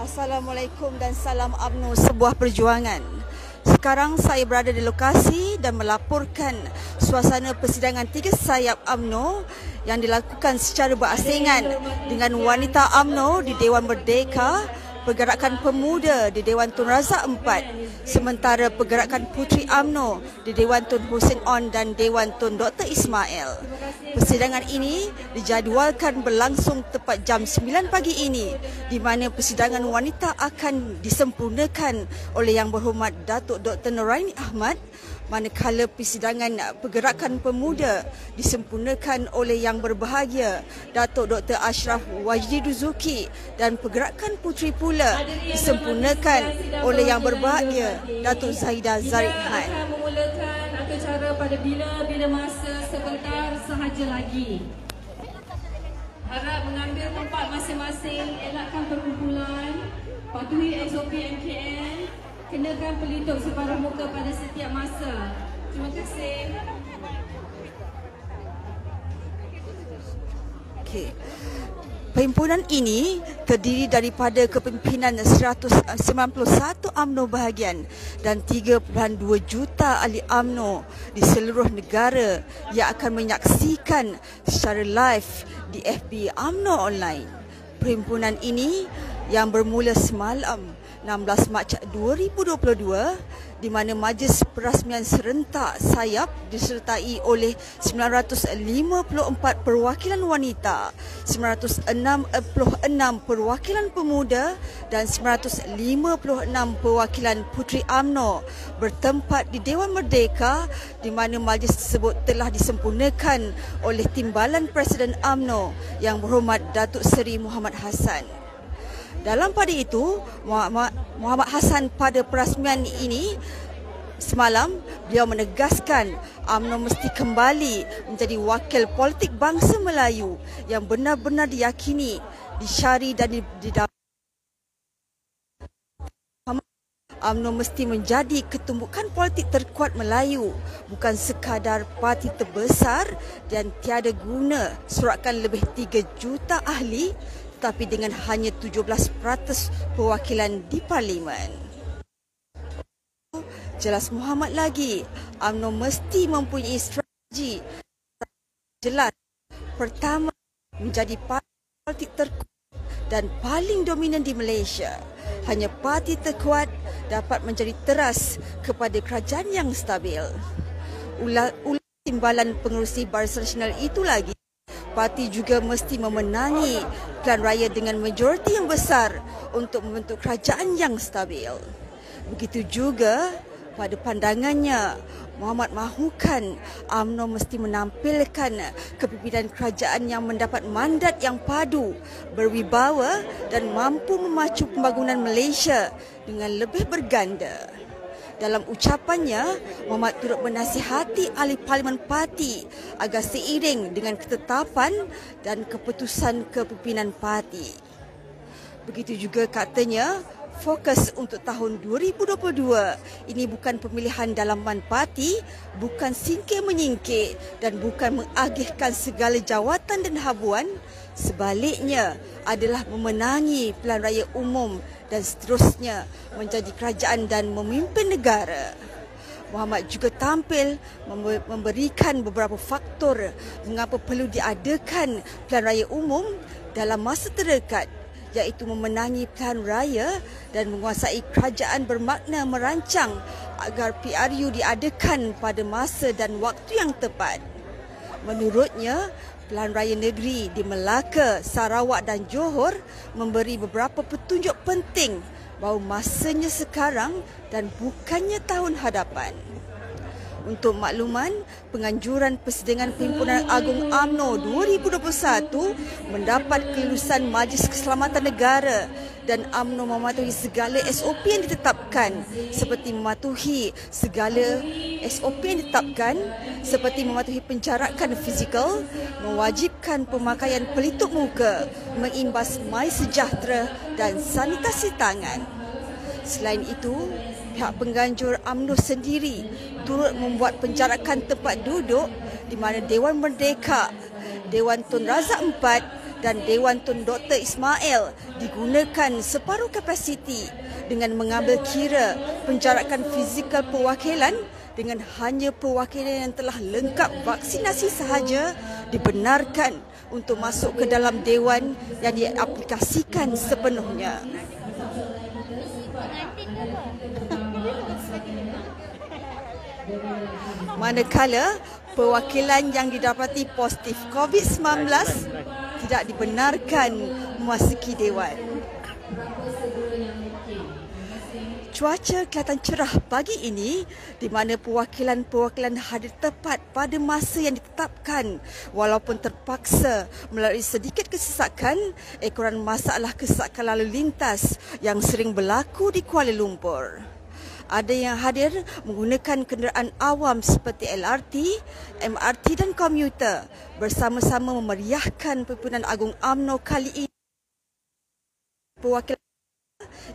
Assalamualaikum dan salam UMNO sebuah perjuangan. Sekarang saya berada di lokasi dan melaporkan suasana persidangan tiga sayap UMNO yang dilakukan secara berasingan dengan wanita UMNO di Dewan Merdeka Pergerakan Pemuda di Dewan Tun Razak 4 sementara Pergerakan Puteri AMNO di Dewan Tun Hussein On dan Dewan Tun Dr. Ismail. Persidangan ini dijadualkan berlangsung tepat jam 9 pagi ini di mana persidangan wanita akan disempurnakan oleh Yang Berhormat Datuk Dr. Noraini Ahmad manakala persidangan pergerakan pemuda disempurnakan oleh yang berbahagia Datuk Dr Ashraf Wajdi Duzuki dan pergerakan puteri pula disempurnakan oleh yang berbahagia Datuk Zaida Zarif Khan. memulakan acara pada bila-bila masa sebentar sahaja lagi. Harap mengambil tempat masing-masing, elakkan perkumpulan, patuhi SOP MKN, kenakan pelitup separuh muka pada setiap masa. Terima kasih. Okey. Perhimpunan ini terdiri daripada kepimpinan 191 UMNO bahagian dan 3.2 juta ahli UMNO di seluruh negara yang akan menyaksikan secara live di FB UMNO online. Perhimpunan ini yang bermula semalam 16 Mac 2022 di mana majlis perasmian serentak sayap disertai oleh 954 perwakilan wanita, 966 perwakilan pemuda dan 956 perwakilan puteri AMNO bertempat di Dewan Merdeka di mana majlis tersebut telah disempurnakan oleh Timbalan Presiden AMNO yang berhormat Datuk Seri Muhammad Hassan. Dalam pada itu, Muhammad Hassan pada perasmian ini semalam beliau menegaskan UMNO mesti kembali menjadi wakil politik bangsa Melayu yang benar-benar diyakini, disyari dan didapat. UMNO mesti menjadi ketumbukan politik terkuat Melayu bukan sekadar parti terbesar dan tiada guna suratkan lebih 3 juta ahli tetapi dengan hanya 17% perwakilan di parlimen. Jelas Muhammad lagi, UMNO mesti mempunyai strategi jelas. Pertama, menjadi parti politik terkuat dan paling dominan di Malaysia. Hanya parti terkuat dapat menjadi teras kepada kerajaan yang stabil. Ulah timbalan pengurusi Barisan Nasional itu lagi parti juga mesti memenangi pilihan raya dengan majoriti yang besar untuk membentuk kerajaan yang stabil. Begitu juga pada pandangannya Muhammad mahukan UMNO mesti menampilkan kepimpinan kerajaan yang mendapat mandat yang padu, berwibawa dan mampu memacu pembangunan Malaysia dengan lebih berganda. Dalam ucapannya, Muhammad turut menasihati ahli parlimen parti agar seiring dengan ketetapan dan keputusan kepimpinan parti. Begitu juga katanya, fokus untuk tahun 2022 ini bukan pemilihan dalaman parti, bukan singkir menyingkir dan bukan mengagihkan segala jawatan dan habuan, sebaliknya adalah memenangi pilihan raya umum dan seterusnya menjadi kerajaan dan memimpin negara. Muhammad juga tampil memberikan beberapa faktor mengapa perlu diadakan pilihan raya umum dalam masa terdekat iaitu memenangi pilihan raya dan menguasai kerajaan bermakna merancang agar PRU diadakan pada masa dan waktu yang tepat. Menurutnya, Pilihan Raya Negeri di Melaka, Sarawak dan Johor memberi beberapa petunjuk penting bahawa masanya sekarang dan bukannya tahun hadapan. Untuk makluman, penganjuran Persidangan Perhimpunan Agung AMNO 2021 mendapat kelulusan Majlis Keselamatan Negara dan AMNO mematuhi segala SOP yang ditetapkan seperti mematuhi segala SOP yang ditetapkan seperti mematuhi penjarakan fizikal, mewajibkan pemakaian pelitup muka, mengimbas mai sejahtera dan sanitasi tangan. Selain itu, pihak pengganjur AMNO sendiri turut membuat penjarakan tempat duduk di mana Dewan Merdeka, Dewan Tun Razak 4 dan Dewan Tun Dr. Ismail digunakan separuh kapasiti dengan mengambil kira penjarakan fizikal perwakilan dengan hanya perwakilan yang telah lengkap vaksinasi sahaja dibenarkan untuk masuk ke dalam dewan yang diaplikasikan sepenuhnya. Manakala perwakilan yang didapati positif COVID-19 tidak dibenarkan memasuki dewan. Cuaca kelihatan cerah pagi ini di mana perwakilan-perwakilan hadir tepat pada masa yang ditetapkan walaupun terpaksa melalui sedikit kesesakan ekoran masalah kesesakan lalu lintas yang sering berlaku di Kuala Lumpur. Ada yang hadir menggunakan kenderaan awam seperti LRT, MRT dan komuter bersama-sama memeriahkan pimpinan Agung AMNO kali ini. Perwakilan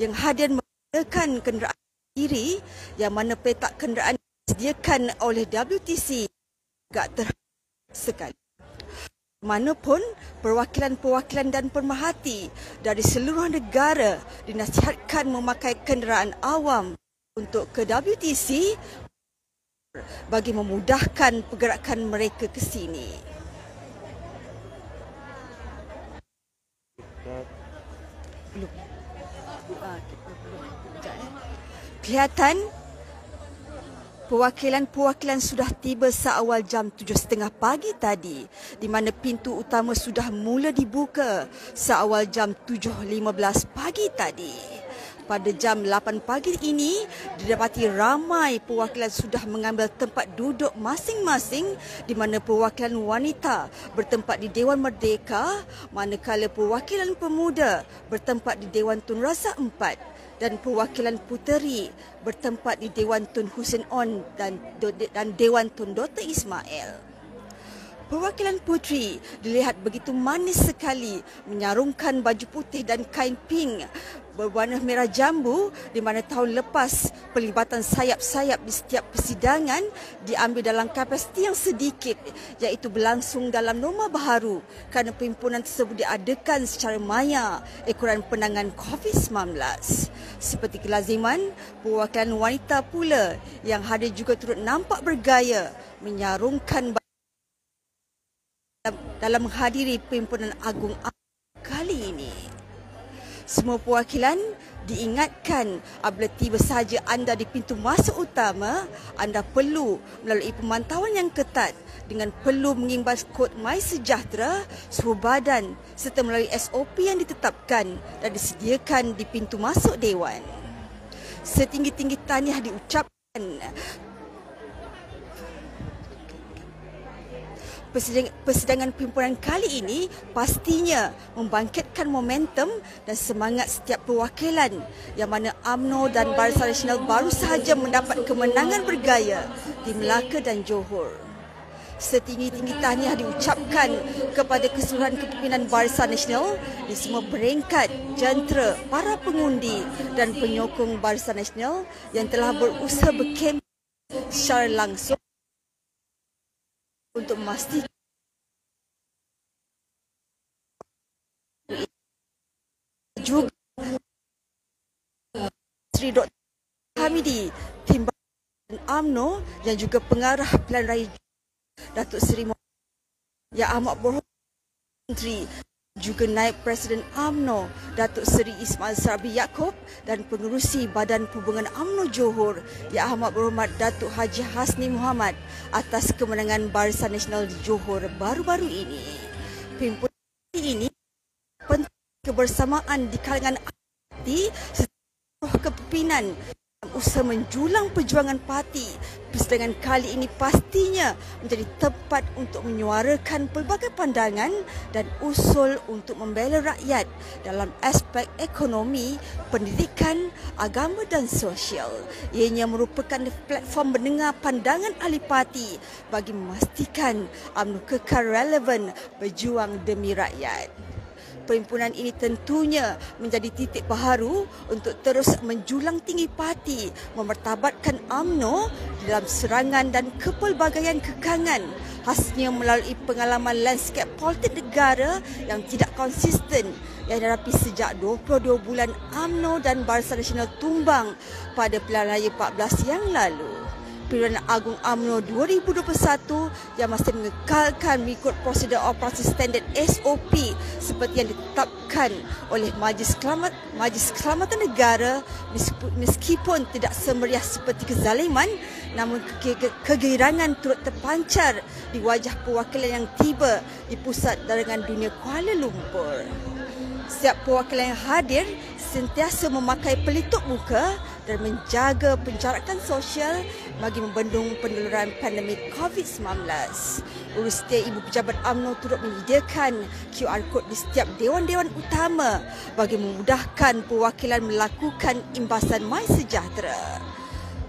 yang hadir menggunakan kenderaan diri yang mana petak kenderaan disediakan oleh WTC agak terhadap sekali. Manapun perwakilan-perwakilan dan pemerhati dari seluruh negara dinasihatkan memakai kenderaan awam untuk ke WTC bagi memudahkan pergerakan mereka ke sini. Belum. Kelihatan perwakilan-perwakilan sudah tiba seawal jam 7.30 pagi tadi di mana pintu utama sudah mula dibuka seawal jam 7.15 pagi tadi. Pada jam 8 pagi ini, didapati ramai perwakilan sudah mengambil tempat duduk masing-masing di mana perwakilan wanita bertempat di Dewan Merdeka manakala perwakilan pemuda bertempat di Dewan Tun Razak 4 dan perwakilan puteri bertempat di Dewan Tun Hussein On dan dan Dewan Tun Dr. Ismail. Perwakilan puteri dilihat begitu manis sekali menyarungkan baju putih dan kain pink berwarna merah jambu di mana tahun lepas pelibatan sayap-sayap di setiap persidangan diambil dalam kapasiti yang sedikit iaitu berlangsung dalam norma baharu kerana perhimpunan tersebut diadakan secara maya ekoran penangan COVID-19. Seperti kelaziman, perwakilan wanita pula yang hadir juga turut nampak bergaya menyarungkan dalam menghadiri perhimpunan agung kali ini. Semua perwakilan diingatkan apabila tiba sahaja anda di pintu masuk utama, anda perlu melalui pemantauan yang ketat dengan perlu mengimbas kod My Sejahtera, suhu badan serta melalui SOP yang ditetapkan dan disediakan di pintu masuk Dewan. Setinggi-tinggi tahniah diucapkan persidangan pimpinan kali ini pastinya membangkitkan momentum dan semangat setiap perwakilan yang mana AMNO dan Barisan Nasional baru sahaja mendapat kemenangan bergaya di Melaka dan Johor. Setinggi-tinggi tahniah diucapkan kepada keseluruhan kepimpinan Barisan Nasional di semua peringkat, jentera, para pengundi dan penyokong Barisan Nasional yang telah berusaha berkemp secara langsung untuk memastikan juga Sri Dr. Hamidi Timbalan UMNO yang juga pengarah Pilihan Raya Datuk Seri Yang Amat Berhormat Menteri juga naib Presiden AMNO Datuk Seri Ismail Sarbi Yaakob dan pengerusi Badan Perhubungan AMNO Johor Yang Amat Berhormat Datuk Haji Hasni Muhammad atas kemenangan Barisan Nasional Johor baru-baru ini. Pimpinan ini penting kebersamaan di kalangan seluruh kepimpinan usaha menjulang perjuangan parti persidangan kali ini pastinya menjadi tepat untuk menyuarakan pelbagai pandangan dan usul untuk membela rakyat dalam aspek ekonomi, pendidikan, agama dan sosial. Ianya merupakan platform mendengar pandangan ahli parti bagi memastikan UMNO kekal relevan berjuang demi rakyat perhimpunan ini tentunya menjadi titik baharu untuk terus menjulang tinggi parti memertabatkan AMNO dalam serangan dan kepelbagaian kekangan khasnya melalui pengalaman lanskap politik negara yang tidak konsisten yang dihadapi sejak 22 bulan AMNO dan Barisan Nasional tumbang pada pilihan raya 14 yang lalu. Pilihan Agung AMNO 2021 yang masih mengekalkan mengikut prosedur operasi standard SOP seperti yang ditetapkan oleh Majlis Kelamat Majlis Keselamatan Negara meskipun tidak semeriah seperti kezaliman namun ke- ke- kegeirangan turut terpancar di wajah perwakilan yang tiba di pusat darangan dunia Kuala Lumpur. Setiap perwakilan yang hadir sentiasa memakai pelitup muka dan menjaga penjarakan sosial bagi membendung penularan pandemik COVID-19. Urus setiap Ibu Pejabat UMNO turut menyediakan QR Code di setiap dewan-dewan utama bagi memudahkan perwakilan melakukan imbasan My Sejahtera.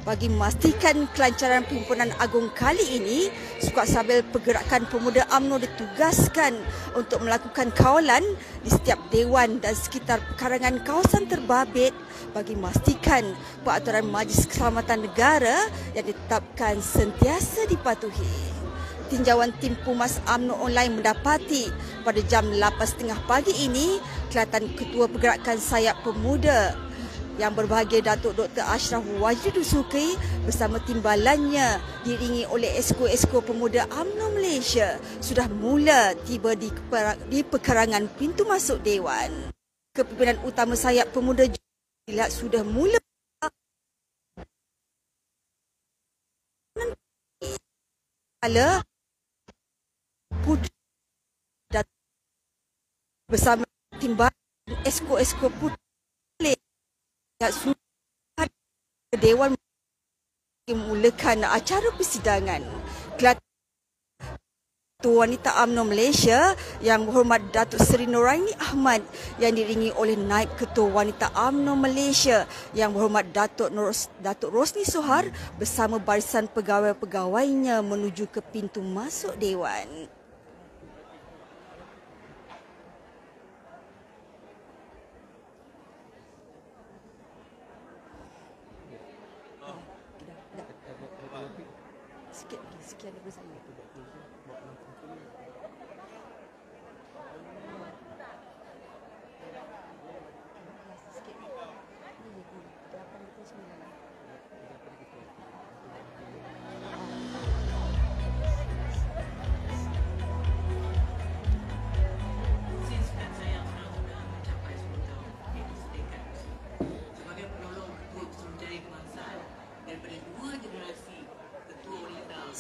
Bagi memastikan kelancaran perhimpunan agung kali ini, Sukat Sabil Pergerakan Pemuda AMNO ditugaskan untuk melakukan kawalan di setiap dewan dan sekitar pekarangan kawasan terbabit bagi memastikan peraturan Majlis Keselamatan Negara yang ditetapkan sentiasa dipatuhi. Tinjauan tim Pumas AMNO online mendapati pada jam 8.30 pagi ini, kelihatan Ketua Pergerakan Sayap Pemuda yang berbahagia Datuk Dr. Ashraf Wajidul Sukri bersama timbalannya diringi oleh esko-esko pemuda UMNO Malaysia sudah mula tiba di, di pekarangan pintu masuk Dewan. Kepimpinan utama sayap pemuda dilihat sudah mula Kala putri bersama timbalan esko-esko putri surat ke Dewan memulakan acara persidangan. Ketua Wanita UMNO Malaysia yang berhormat Datuk Seri Noraini Ahmad yang diringi oleh Naib Ketua Wanita UMNO Malaysia yang berhormat Datuk Ros Datuk Rosni Sohar bersama barisan pegawai-pegawainya menuju ke pintu masuk Dewan.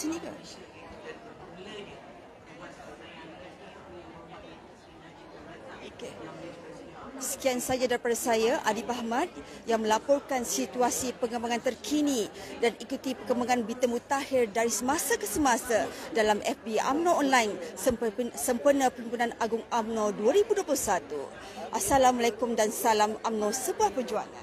Sini ke? Okay. Sekian saja daripada saya, Adib Ahmad yang melaporkan situasi pengembangan terkini dan ikuti perkembangan berita mutakhir dari semasa ke semasa dalam FB UMNO Online sempena Perhimpunan Agung UMNO 2021. Assalamualaikum dan salam UMNO sebuah perjuangan.